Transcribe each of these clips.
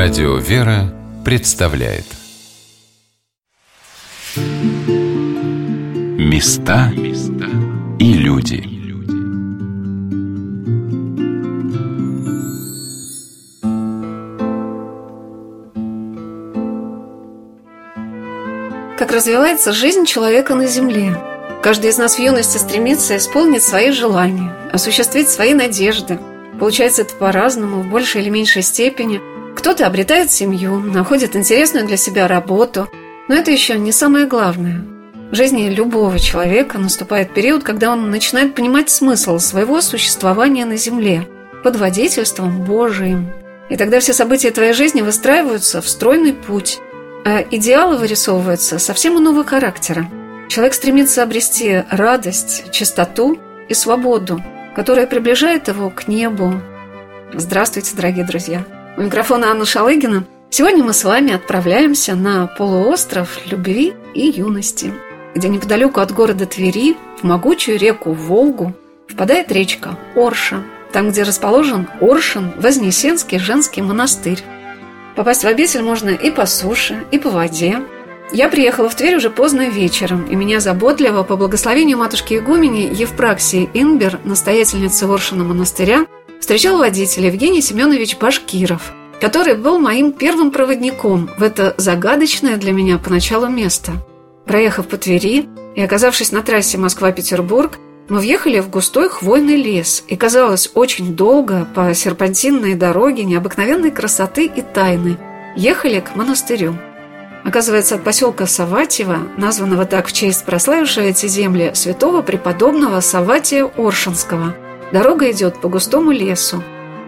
Радио «Вера» представляет Места и люди Как развивается жизнь человека на Земле? Каждый из нас в юности стремится исполнить свои желания, осуществить свои надежды. Получается это по-разному, в большей или меньшей степени – кто-то обретает семью, находит интересную для себя работу, но это еще не самое главное. В жизни любого человека наступает период, когда он начинает понимать смысл своего существования на Земле под водительством Божиим. И тогда все события твоей жизни выстраиваются в стройный путь, а идеалы вырисовываются совсем иного характера. Человек стремится обрести радость, чистоту и свободу, которая приближает его к небу. Здравствуйте, дорогие друзья! У микрофона Анна Шалыгина. Сегодня мы с вами отправляемся на полуостров любви и юности, где неподалеку от города Твери, в могучую реку Волгу, впадает речка Орша, там, где расположен Оршин Вознесенский женский монастырь. Попасть в обитель можно и по суше, и по воде. Я приехала в Тверь уже поздно вечером, и меня заботливо, по благословению матушки Игумени Евпраксии Инбер, настоятельницы Оршина монастыря, встречал водитель Евгений Семенович Башкиров, который был моим первым проводником в это загадочное для меня поначалу место. Проехав по Твери и оказавшись на трассе Москва-Петербург, мы въехали в густой хвойный лес, и казалось очень долго по серпантинной дороге необыкновенной красоты и тайны ехали к монастырю. Оказывается, от поселка Саватьево, названного так в честь прославившего эти земли святого преподобного Саватия Оршинского – Дорога идет по густому лесу.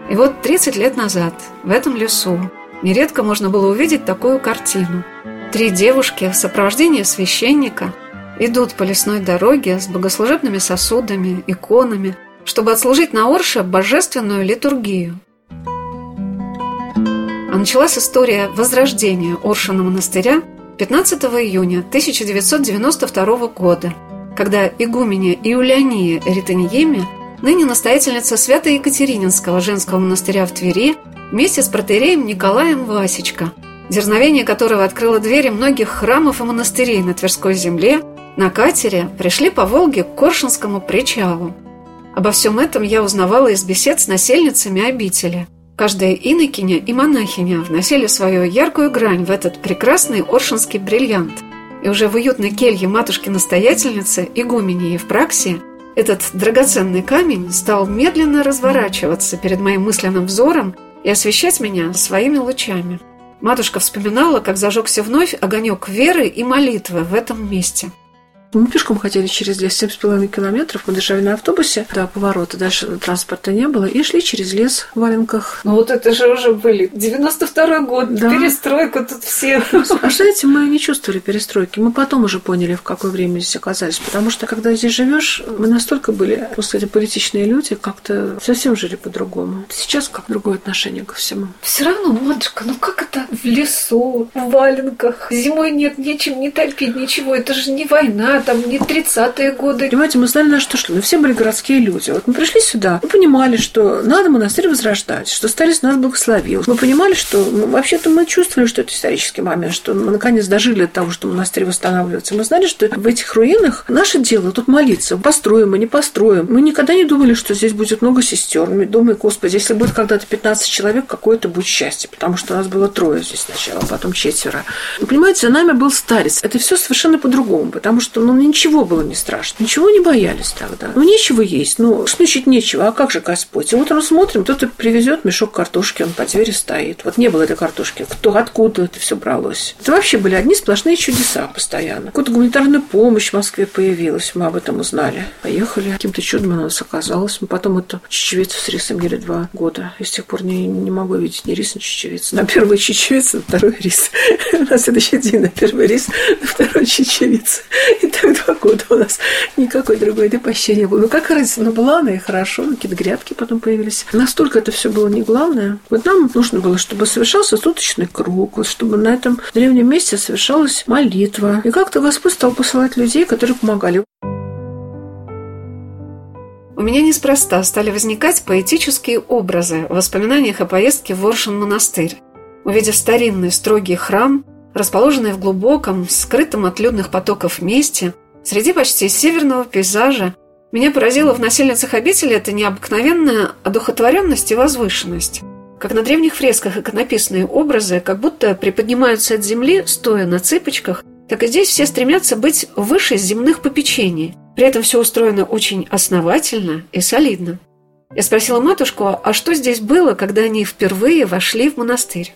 И вот 30 лет назад в этом лесу нередко можно было увидеть такую картину. Три девушки в сопровождении священника идут по лесной дороге с богослужебными сосудами, иконами, чтобы отслужить на Орше божественную литургию. А началась история возрождения Оршина монастыря 15 июня 1992 года, когда игуменя Иулиания Ританиеми ныне настоятельница Свято-Екатерининского женского монастыря в Твери, вместе с протереем Николаем Васечко, дерзновение которого открыло двери многих храмов и монастырей на Тверской земле, на катере пришли по Волге к Коршинскому причалу. Обо всем этом я узнавала из бесед с насельницами обители. Каждая инокиня и монахиня вносили свою яркую грань в этот прекрасный оршинский бриллиант. И уже в уютной келье матушки-настоятельницы, игумени Евпраксии, этот драгоценный камень стал медленно разворачиваться перед моим мысленным взором и освещать меня своими лучами. Матушка вспоминала, как зажегся вновь огонек веры и молитвы в этом месте – мы пешком ходили через лес 7,5 километров, мы дышали на автобусе до поворота, дальше транспорта не было, и шли через лес в валенках. Ну вот это же уже были 92-й год, да. перестройка тут все. А знаете, мы не чувствовали перестройки, мы потом уже поняли, в какое время здесь оказались, потому что когда здесь живешь, мы настолько были, просто эти политичные люди, как-то совсем жили по-другому. Сейчас как другое отношение ко всему. Все равно, матушка, ну как это в лесу, в валенках, зимой нет нечем не топить, ничего, это же не война, там не 30-е годы. Понимаете, мы знали, на что шли. Мы все были городские люди. Вот мы пришли сюда, мы понимали, что надо монастырь возрождать, что старец нас благословил. Мы понимали, что ну, вообще-то мы чувствовали, что это исторический момент, что мы наконец дожили до того, что монастырь восстанавливается. Мы знали, что в этих руинах наше дело тут молиться. Построим мы, не построим. Мы никогда не думали, что здесь будет много сестер. Мы думали, господи, если будет когда-то 15 человек, какое это будет счастье. Потому что у нас было трое здесь сначала, а потом четверо. Понимаете, за нами был старец. Это все совершенно по-другому, потому что ну, ну, ничего было не страшно, ничего не боялись тогда. Ну, нечего есть, ну, значит, нечего, а как же Господь? И утром смотрим, кто-то привезет мешок картошки, он по двери стоит. Вот не было этой картошки, кто, откуда это все бралось? Это вообще были одни сплошные чудеса постоянно. Какая-то гуманитарная помощь в Москве появилась, мы об этом узнали. Поехали, каким-то чудом у нас оказалось. Мы потом эту чечевицу с рисом ели два года. И с тех пор не, не могу видеть ни рис, ни чечевицу. На первый чечевица, на второй рис. На следующий день на первый рис, на второй чечевица. И так два года у нас никакой другой этой пощи не было. Ну, как разница, ну, была она и хорошо, ну, какие-то грядки потом появились. Настолько это все было не главное. Вот нам нужно было, чтобы совершался суточный круг, чтобы на этом древнем месте совершалась молитва. И как-то Господь стал посылать людей, которые помогали. У меня неспроста стали возникать поэтические образы в воспоминаниях о поездке в Воршин монастырь. Увидев старинный строгий храм, расположенный в глубоком, скрытом от людных потоков месте, среди почти северного пейзажа, меня поразила в насельницах обители эта необыкновенная одухотворенность и возвышенность. Как на древних фресках иконописные образы как будто приподнимаются от земли, стоя на цыпочках, так и здесь все стремятся быть выше земных попечений. При этом все устроено очень основательно и солидно. Я спросила матушку, а что здесь было, когда они впервые вошли в монастырь?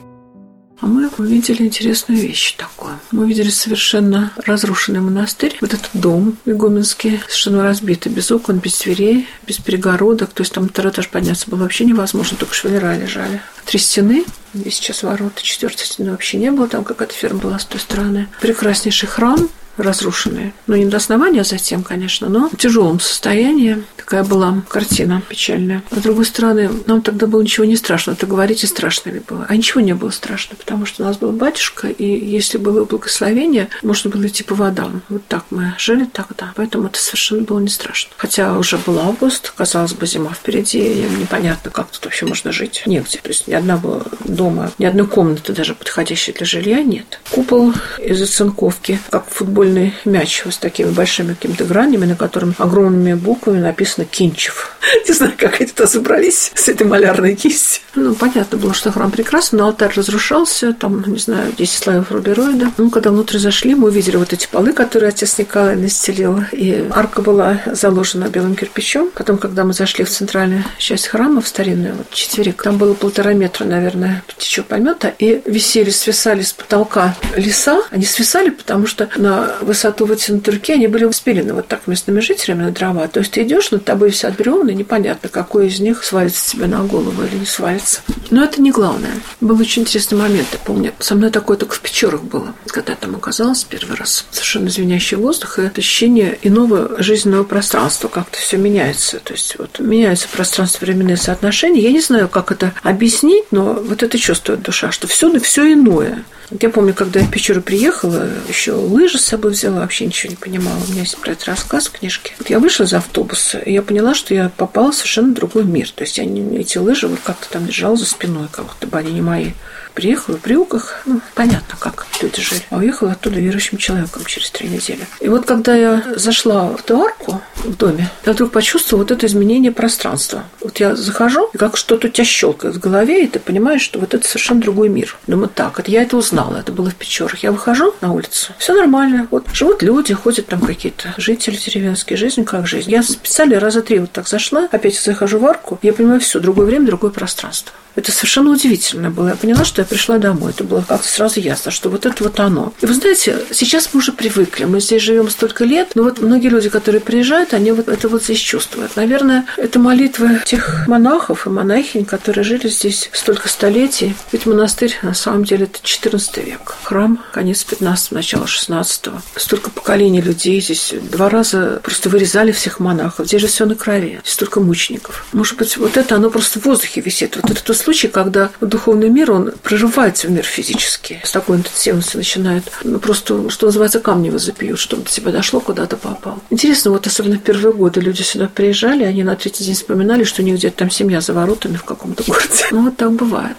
А мы увидели интересную вещь такую. Мы увидели совершенно разрушенный монастырь. Вот этот дом игуменский, совершенно разбитый, без окон, без дверей, без перегородок. То есть там второй этаж подняться было вообще невозможно, только швеллера лежали. Три стены, и сейчас ворота, четвертой стены вообще не было, там какая-то ферма была с той стороны. Прекраснейший храм, разрушенные. Ну, не до основания затем, конечно, но в тяжелом состоянии. Такая была картина печальная. А с другой стороны, нам тогда было ничего не страшно. Это говорите, страшно ли было? А ничего не было страшно, потому что у нас был батюшка, и если было благословение, можно было идти по водам. Вот так мы жили тогда. Поэтому это совершенно было не страшно. Хотя уже был август, казалось бы, зима впереди, и непонятно, как тут вообще можно жить. Негде. То есть ни одного дома, ни одной комнаты даже подходящей для жилья нет. Купол из оцинковки, как в футбольный мяч с такими большими какими-то гранями, на котором огромными буквами написано «Кинчев». Не знаю, как они туда собрались с этой малярной кистью. Ну, понятно было, что храм прекрасный, но алтарь разрушался, там, не знаю, 10 слоев рубероида. Ну, когда внутрь зашли, мы увидели вот эти полы, которые отец Николай настелил, и арка была заложена белым кирпичом. Потом, когда мы зашли в центральную часть храма, в старинную, вот четверик, там было полтора метра, наверное, птичьего помета, и висели, свисали с потолка леса. Они свисали, потому что на высоту руки, они были спилены вот так местными жителями на дрова. То есть ты идешь, над тобой висят бревна, непонятно, какой из них свалится тебе на голову или не свалится. Но это не главное. Был очень интересный момент, я помню. Со мной такое только в Печорах было, когда я там оказалась первый раз. Совершенно звенящий воздух и ощущение иного жизненного пространства. Как-то все меняется. То есть вот меняется пространство-временные соотношения. Я не знаю, как это объяснить, но вот это чувствует душа, что все, все иное. Вот я помню, когда я в Печору приехала, еще лыжи с собой взяла, вообще ничего не понимала. У меня есть про это рассказ в книжке. Вот я вышла из автобуса, и я поняла, что я попала в совершенно другой мир. То есть я эти лыжи вот как-то там держала за спиной, как будто бы они не мои. Приехала в брюках, ну, понятно, как люди жили. А уехала оттуда верующим человеком через три недели. И вот когда я зашла в ту арку в доме, я вдруг почувствовала вот это изменение пространства. Вот я захожу, и как что-то у тебя щелкает в голове, и ты понимаешь, что вот это совершенно другой мир. Думаю, так, это я это узнала, это было в Печорах. Я выхожу на улицу, все нормально. Вот живут люди, ходят там какие-то жители деревенские, жизнь как жизнь. Я специально раза три вот так зашла, опять захожу в арку, я понимаю, все, другое время, другое пространство. Это совершенно удивительно было. Я поняла, что пришла домой. Это было как-то сразу ясно, что вот это вот оно. И вы знаете, сейчас мы уже привыкли. Мы здесь живем столько лет, но вот многие люди, которые приезжают, они вот это вот здесь чувствуют. Наверное, это молитвы тех монахов и монахинь, которые жили здесь столько столетий. Ведь монастырь, на самом деле, это 14 век. Храм, конец 15 начало 16 -го. Столько поколений людей здесь. Два раза просто вырезали всех монахов. Здесь же все на крови. Здесь столько мучеников. Может быть, вот это, оно просто в воздухе висит. Вот это то случай, когда духовный мир, он прорывается в мир физический. С такой интенсивностью начинает, ну, просто, что называется, камни возопьют, чтобы до тебя дошло, куда то попал. Интересно, вот особенно в первые годы люди сюда приезжали, они на третий день вспоминали, что у них где-то там семья за воротами в каком-то городе. Ну, вот так бывает.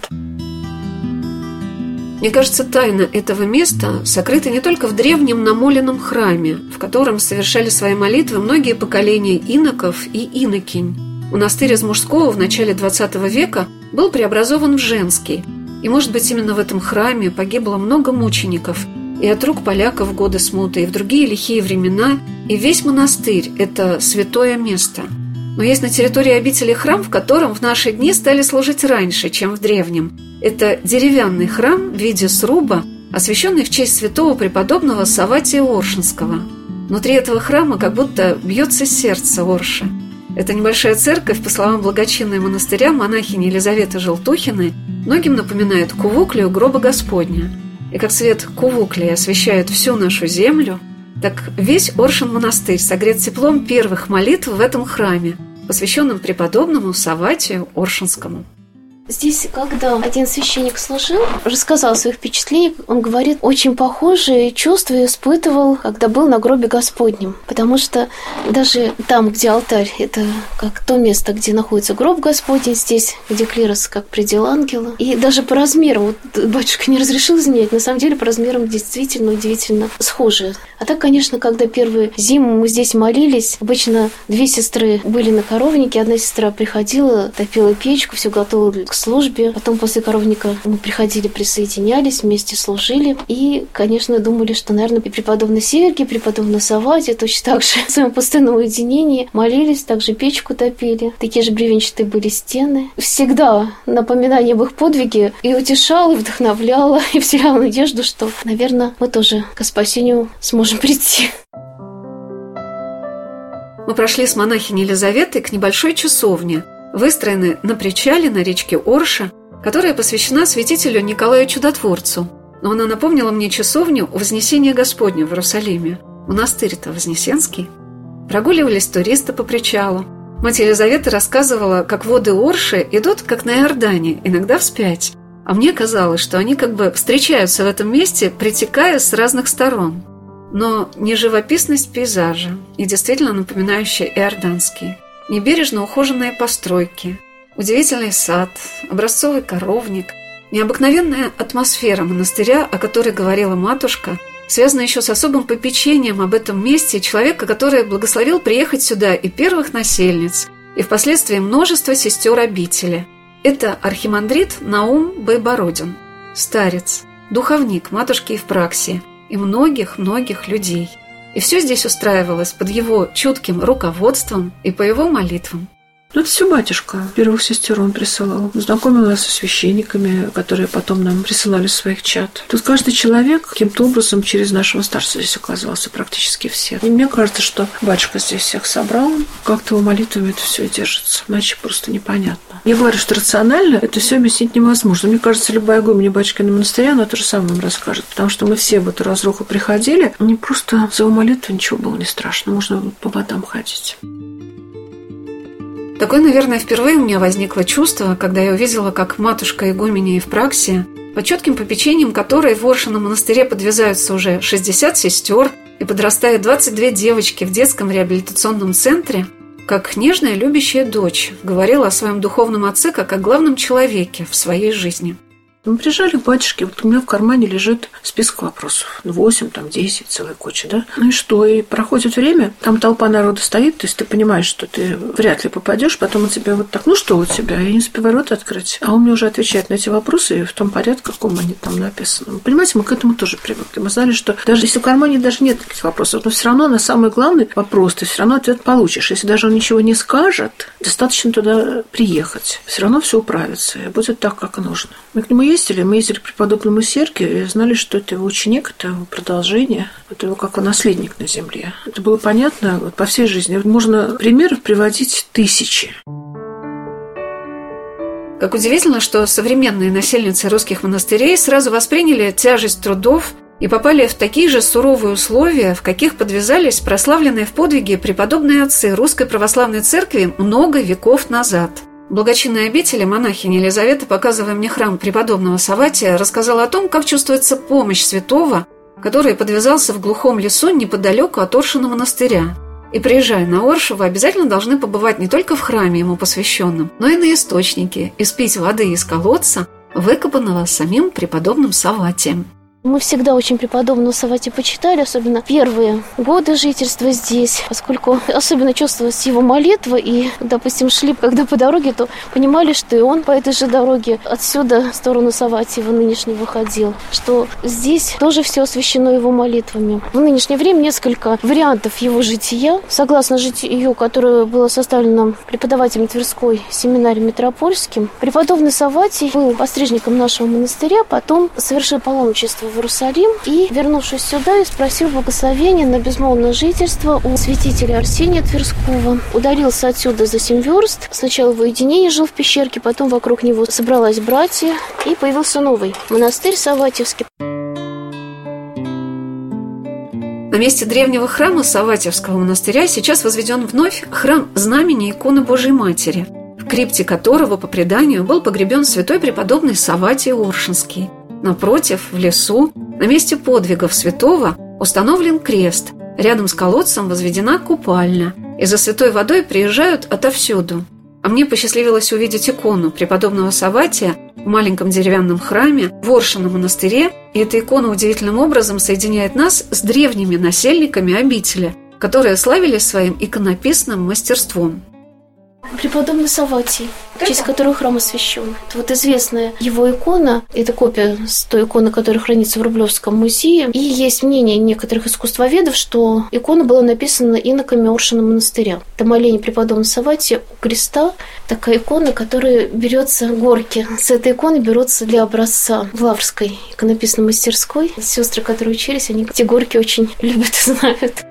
Мне кажется, тайна этого места сокрыта не только в древнем намоленном храме, в котором совершали свои молитвы многие поколения иноков и инокинь. Монастырь из мужского в начале XX века был преобразован в женский. И, может быть, именно в этом храме погибло много мучеников и от рук поляков в годы смуты, и в другие лихие времена, и весь монастырь – это святое место. Но есть на территории обители храм, в котором в наши дни стали служить раньше, чем в древнем. Это деревянный храм в виде сруба, освященный в честь святого преподобного Саватия Оршинского. Внутри этого храма как будто бьется сердце Орши – эта небольшая церковь, по словам благочинной монастыря монахини Елизаветы Желтухиной, многим напоминает кувуклию гроба Господня. И как свет кувуклии освещает всю нашу землю, так весь Оршин монастырь согрет теплом первых молитв в этом храме, посвященном преподобному Саватию Оршинскому. Здесь, когда один священник служил, рассказал о своих впечатлениях, он говорит, очень похожие чувства испытывал, когда был на гробе Господнем. Потому что даже там, где алтарь, это как то место, где находится гроб Господень, здесь, где клирос, как предел ангела. И даже по размеру, вот батюшка не разрешил изменять, на самом деле по размерам действительно удивительно схожие. А так, конечно, когда первую зиму мы здесь молились, обычно две сестры были на коровнике, одна сестра приходила, топила печку, все готово к службе. Потом после коровника мы приходили, присоединялись, вместе служили. И, конечно, думали, что, наверное, и преподобный Сергий, и преподобный Саватий точно так же в своем пустынном уединении молились, также печку топили. Такие же бревенчатые были стены. Всегда напоминание об их подвиге и утешало, и вдохновляло, и вселяло надежду, что, наверное, мы тоже к спасению сможем прийти. Мы прошли с монахиней Елизаветой к небольшой часовне – выстроены на причале на речке Орша, которая посвящена святителю Николаю Чудотворцу. Но она напомнила мне часовню Вознесения Господня в Иерусалиме. Монастырь-то Вознесенский. Прогуливались туристы по причалу. Мать Елизавета рассказывала, как воды Орши идут, как на Иордане, иногда вспять. А мне казалось, что они как бы встречаются в этом месте, притекая с разных сторон. Но не живописность пейзажа, и действительно напоминающая иорданский небережно ухоженные постройки, удивительный сад, образцовый коровник, необыкновенная атмосфера монастыря, о которой говорила матушка, связана еще с особым попечением об этом месте человека, который благословил приехать сюда и первых насельниц, и впоследствии множество сестер обители. Это архимандрит Наум Байбородин, старец, духовник матушки Евпраксии и многих-многих людей – и все здесь устраивалось под его чутким руководством и по его молитвам. Ну, это все батюшка. Первых сестер он присылал. Знакомил нас со священниками, которые потом нам присылали своих чат. Тут каждый человек каким-то образом через нашего старца здесь оказался, практически все. И мне кажется, что батюшка здесь всех собрал. Как-то его молитвами это все держится. Иначе просто непонятно. Я говорю, что рационально это все объяснить невозможно. Мне кажется, любая гумня батюшка на монастыре, она то же самое нам расскажет. Потому что мы все в эту разруху приходили, не просто за его молитву ничего было не страшно. Можно по водам ходить. Такое, наверное, впервые у меня возникло чувство, когда я увидела, как матушка игуменя Евпраксия, под четким попечением которой в Оршином монастыре подвязаются уже 60 сестер и подрастают 22 девочки в детском реабилитационном центре, как нежная любящая дочь говорила о своем духовном отце как о главном человеке в своей жизни – мы приезжали к батюшке, вот у меня в кармане лежит список вопросов. Восемь, там, десять, целая куча, да? Ну и что? И проходит время, там толпа народа стоит, то есть ты понимаешь, что ты вряд ли попадешь, потом у тебя вот так, ну что у тебя? Я не успеваю рот открыть. А он мне уже отвечает на эти вопросы в том порядке, каком они там написаны. Понимаете, мы к этому тоже привыкли. Мы знали, что даже если в кармане даже нет таких вопросов, но все равно на самый главный вопрос ты все равно ответ получишь. Если даже он ничего не скажет, достаточно туда приехать. Все равно все управится и будет так, как нужно. Мы к нему ездили, мы ездили к преподобному Сергию и знали, что это его ученик, это его продолжение, это его как наследник на земле. Это было понятно вот, по всей жизни. Можно примеров приводить тысячи. Как удивительно, что современные насельницы русских монастырей сразу восприняли тяжесть трудов и попали в такие же суровые условия, в каких подвязались прославленные в подвиге преподобные отцы Русской Православной Церкви много веков назад – Благочинной обители монахиня Елизавета, показывая мне храм преподобного Саватия, рассказала о том, как чувствуется помощь святого, который подвязался в глухом лесу неподалеку от Оршина монастыря. И приезжая на Оршу, вы обязательно должны побывать не только в храме ему посвященном, но и на источнике, и спить воды из колодца, выкопанного самим преподобным Саватием. Мы всегда очень преподобного Савати почитали, особенно первые годы жительства здесь, поскольку особенно чувствовалась его молитва, и, допустим, шли, когда по дороге, то понимали, что и он по этой же дороге отсюда в сторону Саватьева нынешнего ходил, что здесь тоже все освящено его молитвами. В нынешнее время несколько вариантов его жития, согласно житию, которое было составлено преподавателем Тверской семинарии Метропольским. Преподобный Саватий был пострижником нашего монастыря, потом совершил паломничество в Иерусалим и, вернувшись сюда, и спросил благословения на безмолвное жительство у святителя Арсения Тверского. Удалился отсюда за семь верст. Сначала в уединении жил в пещерке, потом вокруг него собралась братья, и появился новый монастырь Саватьевский. На месте древнего храма Саватьевского монастыря сейчас возведен вновь храм знамени иконы Божьей Матери – в крипте которого, по преданию, был погребен святой преподобный Саватий Оршинский. Напротив, в лесу, на месте подвигов святого, установлен крест, рядом с колодцем возведена купальня, и за святой водой приезжают отовсюду. А мне посчастливилось увидеть икону преподобного Саватия в маленьком деревянном храме в Оршином монастыре, и эта икона удивительным образом соединяет нас с древними насельниками обители, которые славились своим иконописным мастерством. Преподобный Саватий, в честь которого храм освящен. Это вот известная его икона, это копия с той иконы, которая хранится в Рублевском музее. И есть мнение некоторых искусствоведов, что икона была написана иноками Оршина монастыря. Это моление преподобного Саватия у креста, такая икона, которая берется горки. С этой иконы берутся для образца в Лаврской иконописной мастерской. Сестры, которые учились, они эти горки очень любят и знают.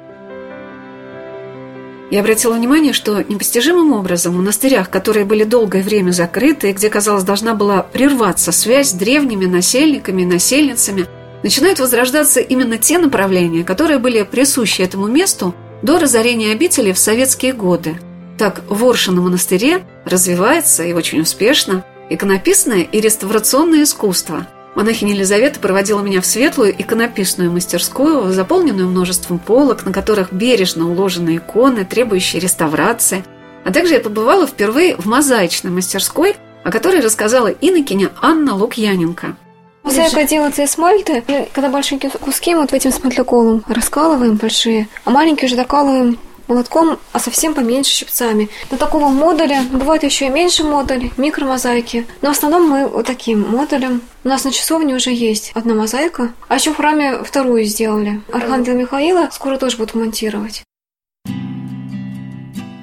Я обратила внимание, что непостижимым образом в монастырях, которые были долгое время закрыты и где, казалось, должна была прерваться связь с древними насельниками и насельницами, начинают возрождаться именно те направления, которые были присущи этому месту до разорения обители в советские годы. Так, в Оршино монастыре развивается и очень успешно иконописное и реставрационное искусство – Монахиня Елизавета проводила меня в светлую иконописную мастерскую, заполненную множеством полок, на которых бережно уложены иконы, требующие реставрации. А также я побывала впервые в мозаичной мастерской, о которой рассказала инокиня Анна Лукьяненко. Мозаика делается из смальты, и когда большие куски мы вот этим смолькоколом раскалываем большие, а маленькие уже докалываем молотком, а совсем поменьше щипцами. До такого модуля, бывает еще и меньше модуль, микромозаики. Но в основном мы вот таким модулем. У нас на часовне уже есть одна мозаика, а еще в храме вторую сделали. Архангела Михаила скоро тоже будут монтировать.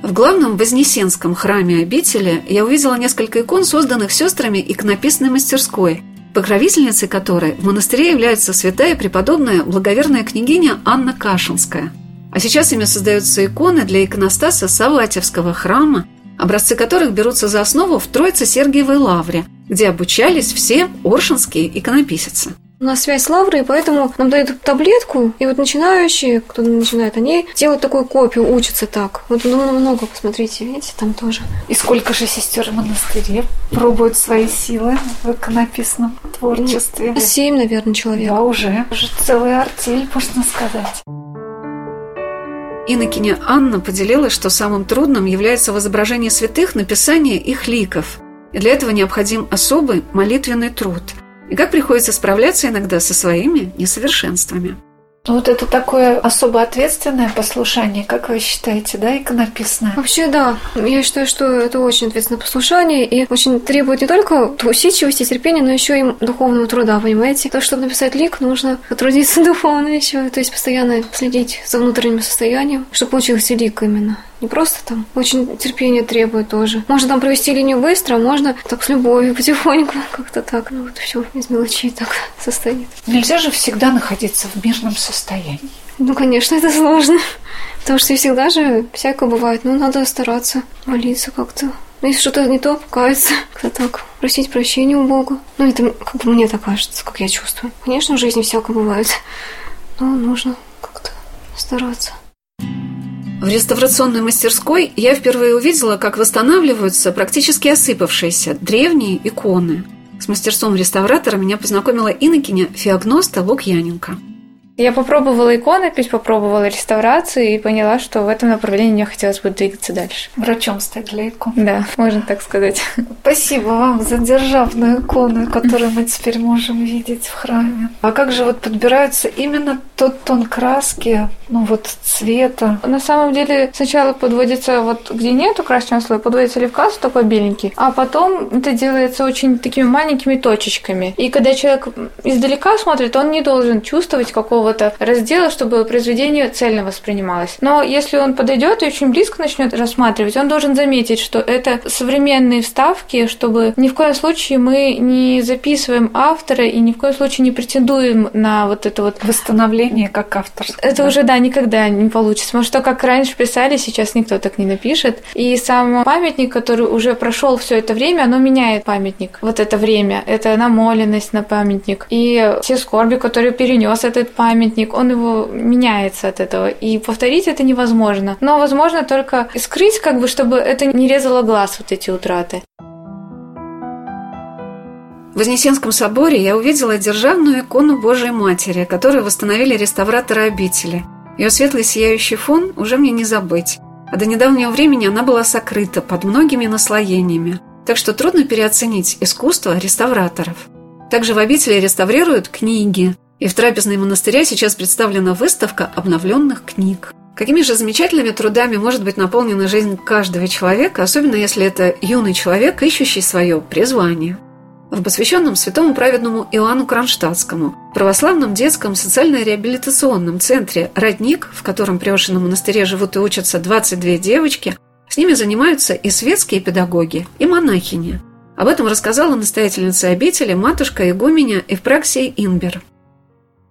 В главном Вознесенском храме обители я увидела несколько икон, созданных сестрами иконописной мастерской, покровительницей которой в монастыре является святая преподобная благоверная княгиня Анна Кашинская – а сейчас ими создаются иконы для иконостаса Саватьевского храма, образцы которых берутся за основу в Троице-Сергиевой лавре, где обучались все оршинские иконописицы. У нас связь с Лаврой, и поэтому нам дают таблетку, и вот начинающие, кто начинает, они делают такую копию, учатся так. Вот ну, много, посмотрите, видите, там тоже. И сколько же сестер в монастыре пробуют свои силы в иконописном творчестве? Семь, наверное, человек. Да, уже. Уже целая артель, можно сказать. Инокиня Анна поделилась, что самым трудным является возображение святых, написание их ликов. И для этого необходим особый молитвенный труд. И как приходится справляться иногда со своими несовершенствами. Вот это такое особо ответственное послушание, как вы считаете, да, иконописное? Вообще, да. Я считаю, что это очень ответственное послушание и очень требует не только усидчивости, терпения, но еще и духовного труда, понимаете? То, чтобы написать лик, нужно потрудиться духовно еще, то есть постоянно следить за внутренним состоянием, чтобы получился лик именно. Не просто там очень терпение требует тоже. Можно там провести линию быстро, а можно так с любовью, потихоньку, как-то так. Ну вот все из мелочей так состоит. Нельзя же всегда находиться в мирном состоянии. Ну, конечно, это сложно. Потому что всегда же всякое бывает. Но надо стараться молиться как-то. Ну, если что-то не то, покаяться. Как-то так. Просить прощения у Бога. Ну, это как бы мне так кажется, как я чувствую. Конечно, в жизни всякое бывает. Но нужно как-то стараться. В реставрационной мастерской я впервые увидела, как восстанавливаются практически осыпавшиеся древние иконы. С мастерством реставратора меня познакомила инокиня Феогноста Лукьяненко. Я попробовала иконопись, попробовала реставрацию и поняла, что в этом направлении мне хотелось бы двигаться дальше. Врачом стать для икон. Да, можно так сказать. Спасибо вам за державную икону, которую мы теперь можем видеть в храме. А как же вот подбирается именно тот тон краски, ну вот цвета? На самом деле сначала подводится вот где нету красного слоя, подводится левкас такой беленький, а потом это делается очень такими маленькими точечками. И когда человек издалека смотрит, он не должен чувствовать какого какого-то раздела, чтобы произведение цельно воспринималось. Но если он подойдет и очень близко начнет рассматривать, он должен заметить, что это современные вставки, чтобы ни в коем случае мы не записываем автора и ни в коем случае не претендуем на вот это вот восстановление как автор. Это да. уже да никогда не получится, потому что как раньше писали, сейчас никто так не напишет. И сам памятник, который уже прошел все это время, оно меняет памятник. Вот это время, это намоленность на памятник и все скорби, которые перенес этот памятник памятник, он его меняется от этого, и повторить это невозможно. Но возможно только скрыть, как бы, чтобы это не резало глаз, вот эти утраты. В Вознесенском соборе я увидела державную икону Божией Матери, которую восстановили реставраторы обители. Ее светлый сияющий фон уже мне не забыть. А до недавнего времени она была сокрыта под многими наслоениями. Так что трудно переоценить искусство реставраторов. Также в обители реставрируют книги. И в трапезной монастыря сейчас представлена выставка обновленных книг. Какими же замечательными трудами может быть наполнена жизнь каждого человека, особенно если это юный человек, ищущий свое призвание в посвященном святому праведному Иоанну Кронштадтскому, православном детском социально-реабилитационном центре «Родник», в котором при Ошином монастыре живут и учатся 22 девочки, с ними занимаются и светские педагоги, и монахини. Об этом рассказала настоятельница обители матушка игумения Евпраксия Инбер.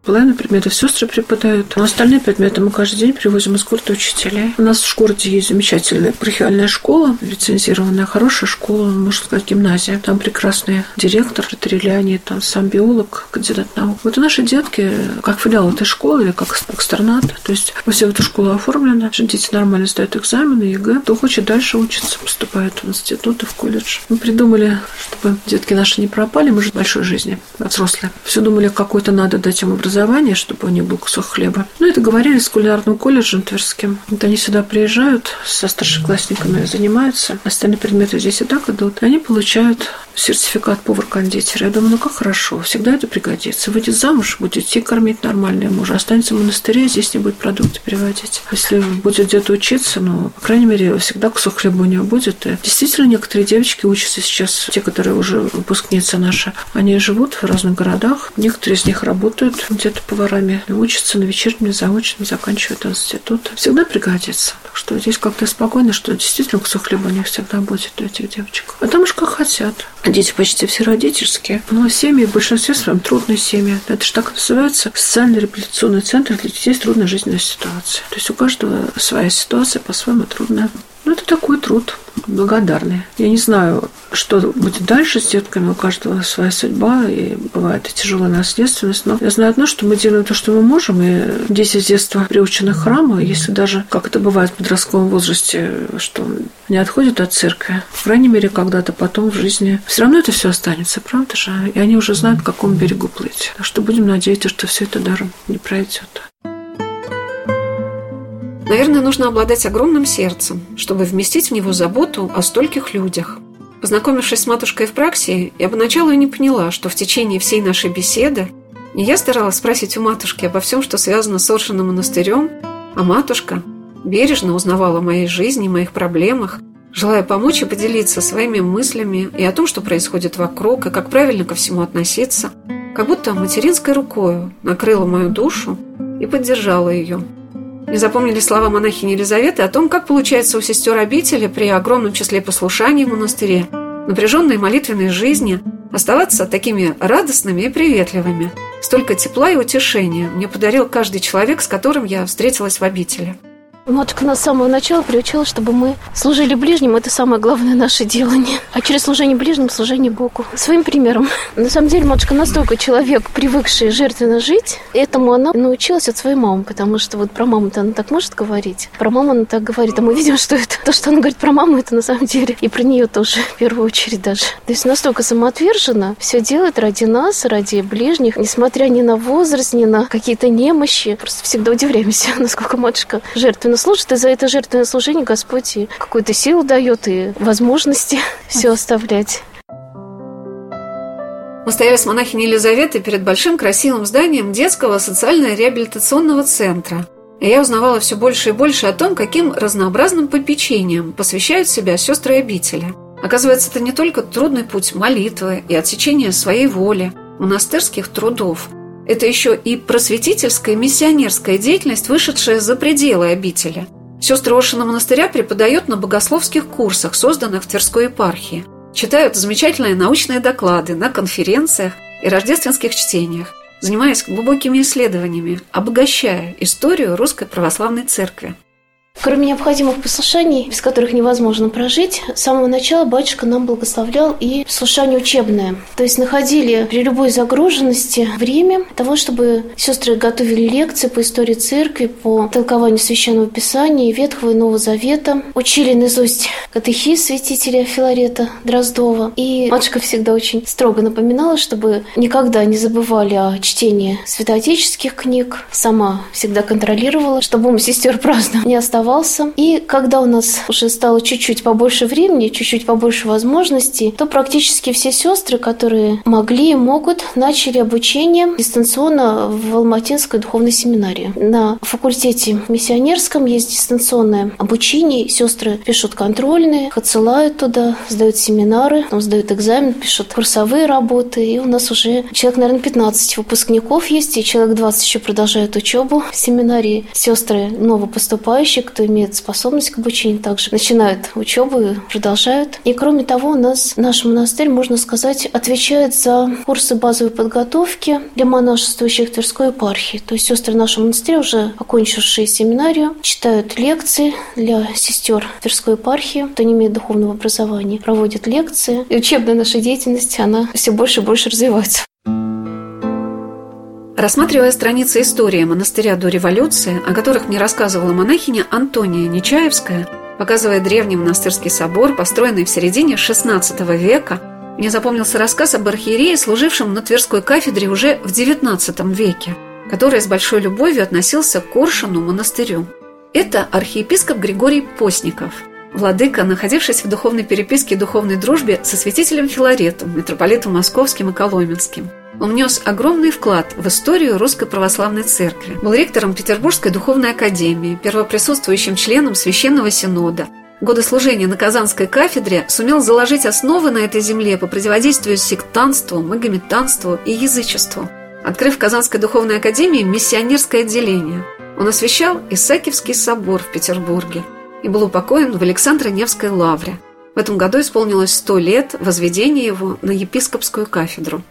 Половину предметов сестры преподают, но остальные предметы мы каждый день привозим из города учителей. У нас в городе есть замечательная епархиальная школа, лицензированная, хорошая школа, можно сказать, гимназия. Там прекрасный директор, Трилляне, там сам биолог, кандидат наук. Вот и наши детки, как филиал этой школы или как экстернат, то есть мы все в эту школу оформлены, дети нормально сдают экзамены, ЕГЭ. Кто хочет дальше учиться, поступает в институт и в колледж. Мы придумали, чтобы детки наши не пропали, мы же большой жизни, взрослые. Все думали, какой-то надо дать им образование образование, чтобы у них был кусок хлеба. Ну, это говорили с кулинарным колледжем Тверским. Вот они сюда приезжают, со старшеклассниками занимаются. Остальные предметы здесь и так идут. Они получают сертификат повар-кондитера. Я думаю, ну как хорошо, всегда это пригодится. Выйдет замуж, будет детей кормить нормальные мужа. Останется в монастыре, здесь не будет продукты переводить. Если будет где-то учиться, ну, по крайней мере, всегда кусок хлеба у нее будет. И действительно, некоторые девочки учатся сейчас, те, которые уже выпускницы наши, они живут в разных городах. Некоторые из них работают где-то поварами, учатся на вечернем, заочном, заканчивают институт. Всегда пригодится. Так что здесь как-то спокойно, что действительно кусок хлеба у них всегда будет у этих девочек. А там уж как хотят. Дети почти все родительские. Но семьи в большинстве своем трудные семьи. Это же так называется социально-реабилитационный центр для детей с трудной жизненной ситуацией. То есть у каждого своя ситуация по-своему трудная. Ну, это такой труд благодарны. Я не знаю, что будет дальше с детками, у каждого своя судьба, и бывает и тяжелая наследственность, но я знаю одно, что мы делаем то, что мы можем, и дети с детства приучены к храму, если даже, как это бывает в подростковом возрасте, что не отходят от церкви, по крайней мере, когда-то потом в жизни, все равно это все останется, правда же? И они уже знают, к какому берегу плыть. Так что будем надеяться, что все это даром не пройдет. Наверное, нужно обладать огромным сердцем, чтобы вместить в него заботу о стольких людях. Познакомившись с матушкой в праксе, я поначалу и не поняла, что в течение всей нашей беседы не я старалась спросить у матушки обо всем, что связано с Оршиным монастырем, а матушка бережно узнавала о моей жизни, моих проблемах, желая помочь и поделиться своими мыслями и о том, что происходит вокруг, и как правильно ко всему относиться, как будто материнской рукою накрыла мою душу и поддержала ее. Не запомнили слова монахини Елизаветы о том, как получается у сестер обители при огромном числе послушаний в монастыре, напряженной молитвенной жизни, оставаться такими радостными и приветливыми. Столько тепла и утешения мне подарил каждый человек, с которым я встретилась в обители. Матушка нас с самого начала приучила, чтобы мы служили ближним. Это самое главное наше делание. А через служение ближним – служение Богу. Своим примером. На самом деле, матушка настолько человек, привыкший жертвенно жить, этому она научилась от своей мамы. Потому что вот про маму-то она так может говорить. Про маму она так говорит. А мы видим, что это то, что она говорит про маму, это на самом деле и про нее тоже, в первую очередь даже. То есть настолько самоотверженно все делает ради нас, ради ближних, несмотря ни на возраст, ни на какие-то немощи. Просто всегда удивляемся, насколько матушка жертвенно служит, и за это жертвенное служение Господь и какую-то силу дает, и возможности все оставлять. Мы стояли с монахиней Елизаветой перед большим красивым зданием детского социально-реабилитационного центра. И я узнавала все больше и больше о том, каким разнообразным попечением посвящают себя сестры обители. Оказывается, это не только трудный путь молитвы и отсечения своей воли, монастырских трудов – это еще и просветительская миссионерская деятельность, вышедшая за пределы обители. Сестры Ошина монастыря преподают на богословских курсах, созданных в Тверской епархии. Читают замечательные научные доклады на конференциях и рождественских чтениях, занимаясь глубокими исследованиями, обогащая историю Русской Православной Церкви. Кроме необходимых послушаний, без которых невозможно прожить, с самого начала батюшка нам благословлял и послушание учебное. То есть находили при любой загруженности время того, чтобы сестры готовили лекции по истории церкви, по толкованию Священного Писания, Ветхого и Нового Завета. Учили наизусть катехиз святителя Филарета Дроздова. И матушка всегда очень строго напоминала, чтобы никогда не забывали о чтении святоотеческих книг. Сама всегда контролировала, чтобы ум сестер праздно не оставался. И когда у нас уже стало чуть-чуть побольше времени, чуть-чуть побольше возможностей, то практически все сестры, которые могли и могут, начали обучение дистанционно в Алматинской духовной семинарии. На факультете миссионерском есть дистанционное обучение. Сестры пишут контрольные, отсылают туда, сдают семинары, там сдают экзамен, пишут курсовые работы. И у нас уже человек, наверное, 15 выпускников есть, и человек 20 еще продолжают учебу в семинарии. Сестры новопоступающие, кто имеет способность к обучению, также начинают учебу и продолжают. И кроме того, у нас наш монастырь, можно сказать, отвечает за курсы базовой подготовки для монашествующих Тверской епархии. То есть сестры нашего монастыря, уже окончившие семинарию, читают лекции для сестер Тверской епархии, кто не имеет духовного образования, проводят лекции. И учебная наша деятельность, она все больше и больше развивается. Рассматривая страницы истории монастыря до революции, о которых мне рассказывала монахиня Антония Нечаевская, показывая древний монастырский собор, построенный в середине XVI века, мне запомнился рассказ об архиерее, служившем на Тверской кафедре уже в XIX веке, который с большой любовью относился к Коршуну монастырю. Это архиепископ Григорий Постников, владыка, находившись в духовной переписке и духовной дружбе со святителем Филаретом, митрополитом Московским и Коломенским. Он внес огромный вклад в историю Русской Православной Церкви. Был ректором Петербургской духовной академии, первоприсутствующим членом Священного Синода. Годы служения на Казанской кафедре сумел заложить основы на этой земле по противодействию сектантству, магометанству и язычеству, открыв в Казанской духовной академии миссионерское отделение. Он освящал Исаакиевский собор в Петербурге и был упокоен в Александро-Невской лавре. В этом году исполнилось сто лет возведения его на епископскую кафедру.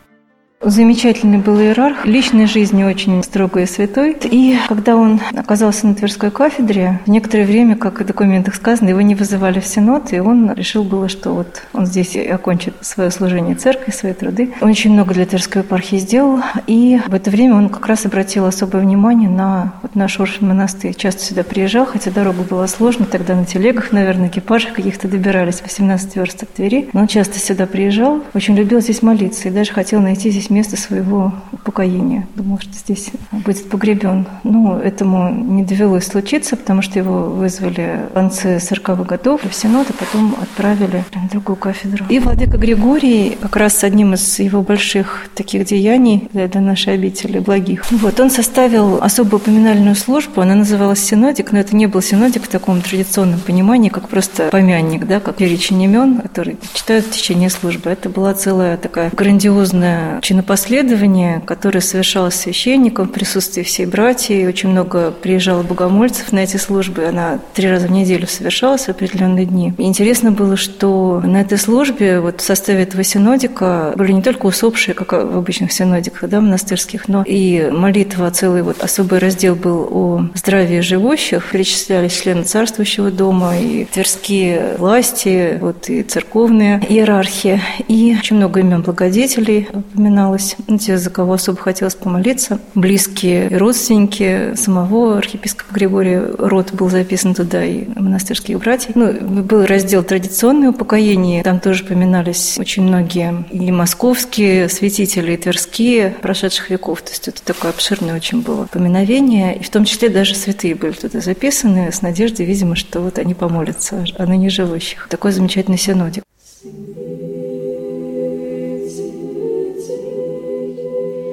Замечательный был иерарх, личной жизни очень строгой и святой. И когда он оказался на Тверской кафедре, некоторое время, как в документах сказано, его не вызывали в Синод, и он решил было, что вот он здесь окончит свое служение церкви, свои труды. Он очень много для Тверской епархии сделал, и в это время он как раз обратил особое внимание на вот наш Оршин монастырь. Часто сюда приезжал, хотя дорога была сложной, тогда на телегах, наверное, экипажах каких-то добирались, 18 верст от Твери. Но он часто сюда приезжал, очень любил здесь молиться и даже хотел найти здесь место своего упокоения. Думал, что здесь будет погребен. Но этому не довелось случиться, потому что его вызвали в конце 40-х годов в Синод, а потом отправили на другую кафедру. И владыка Григорий, как раз одним из его больших таких деяний для нашей обители, благих, вот, он составил особую поминальную службу, она называлась синодик, но это не был синодик в таком традиционном понимании, как просто помянник, да, как перечень имен, которые читают в течение службы. Это была целая такая грандиозная чинопоследование чинопоследование, которое совершалось священником в присутствии всей братьи. Очень много приезжало богомольцев на эти службы. Она три раза в неделю совершалась в определенные дни. И интересно было, что на этой службе вот в составе этого синодика были не только усопшие, как в обычных синодиках, да, монастырских, но и молитва, целый вот особый раздел был о здравии живущих. Перечислялись члены царствующего дома и тверские власти, вот и церковные иерархии. И очень много имен благодетелей упоминалось ну, те, за кого особо хотелось помолиться, близкие родственники самого архиепископа Григория, род был записан туда, и монастырских братьев. Ну, был раздел традиционное упокоение, там тоже поминались очень многие и московские святители, и тверские прошедших веков, то есть это такое обширное очень было поминовение, и в том числе даже святые были туда записаны с надеждой, видимо, что вот они помолятся о ныне живущих. Такой замечательный синодик.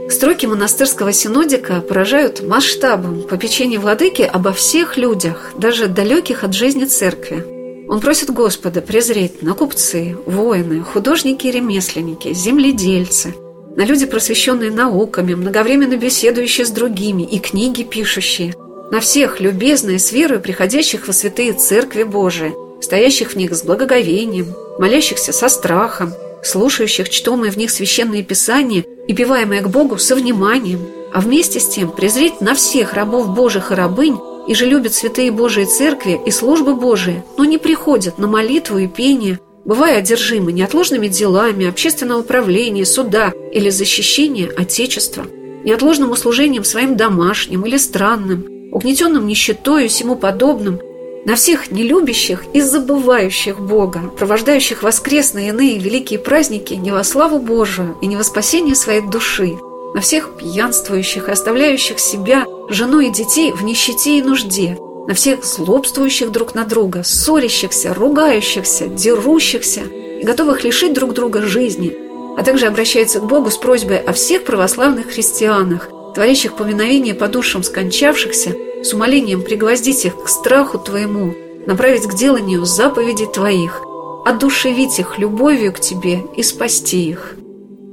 Строки монастырского синодика поражают масштабом попечения владыки обо всех людях, даже далеких от жизни церкви. Он просит Господа презреть на купцы, воины, художники и ремесленники, земледельцы, на люди, просвещенные науками, многовременно беседующие с другими и книги пишущие, на всех любезные с верой приходящих во святые церкви Божии, стоящих в них с благоговением, молящихся со страхом, слушающих чтомые в них священные писания и пиваемые к Богу со вниманием, а вместе с тем презреть на всех рабов Божьих и рабынь, и же любят святые Божии церкви и службы Божии, но не приходят на молитву и пение, бывая одержимы неотложными делами, общественного управления, суда или защищения Отечества, неотложным услужением своим домашним или странным, угнетенным нищетой и всему подобным, на всех нелюбящих и забывающих Бога, провождающих воскресные иные великие праздники не во славу Божию и не во спасение своей души, на всех пьянствующих и оставляющих себя, жену и детей в нищете и нужде, на всех злобствующих друг на друга, ссорящихся, ругающихся, дерущихся и готовых лишить друг друга жизни, а также обращается к Богу с просьбой о всех православных христианах, творящих поминовение по душам скончавшихся, с умолением пригвоздить их к страху Твоему, направить к деланию заповедей Твоих, одушевить их любовью к Тебе и спасти их.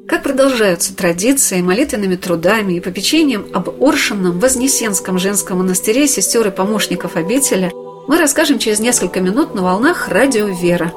Как продолжаются традиции, молитвенными трудами и попечением об Оршинном Вознесенском женском монастыре сестер и помощников обители, мы расскажем через несколько минут на волнах радио «Вера».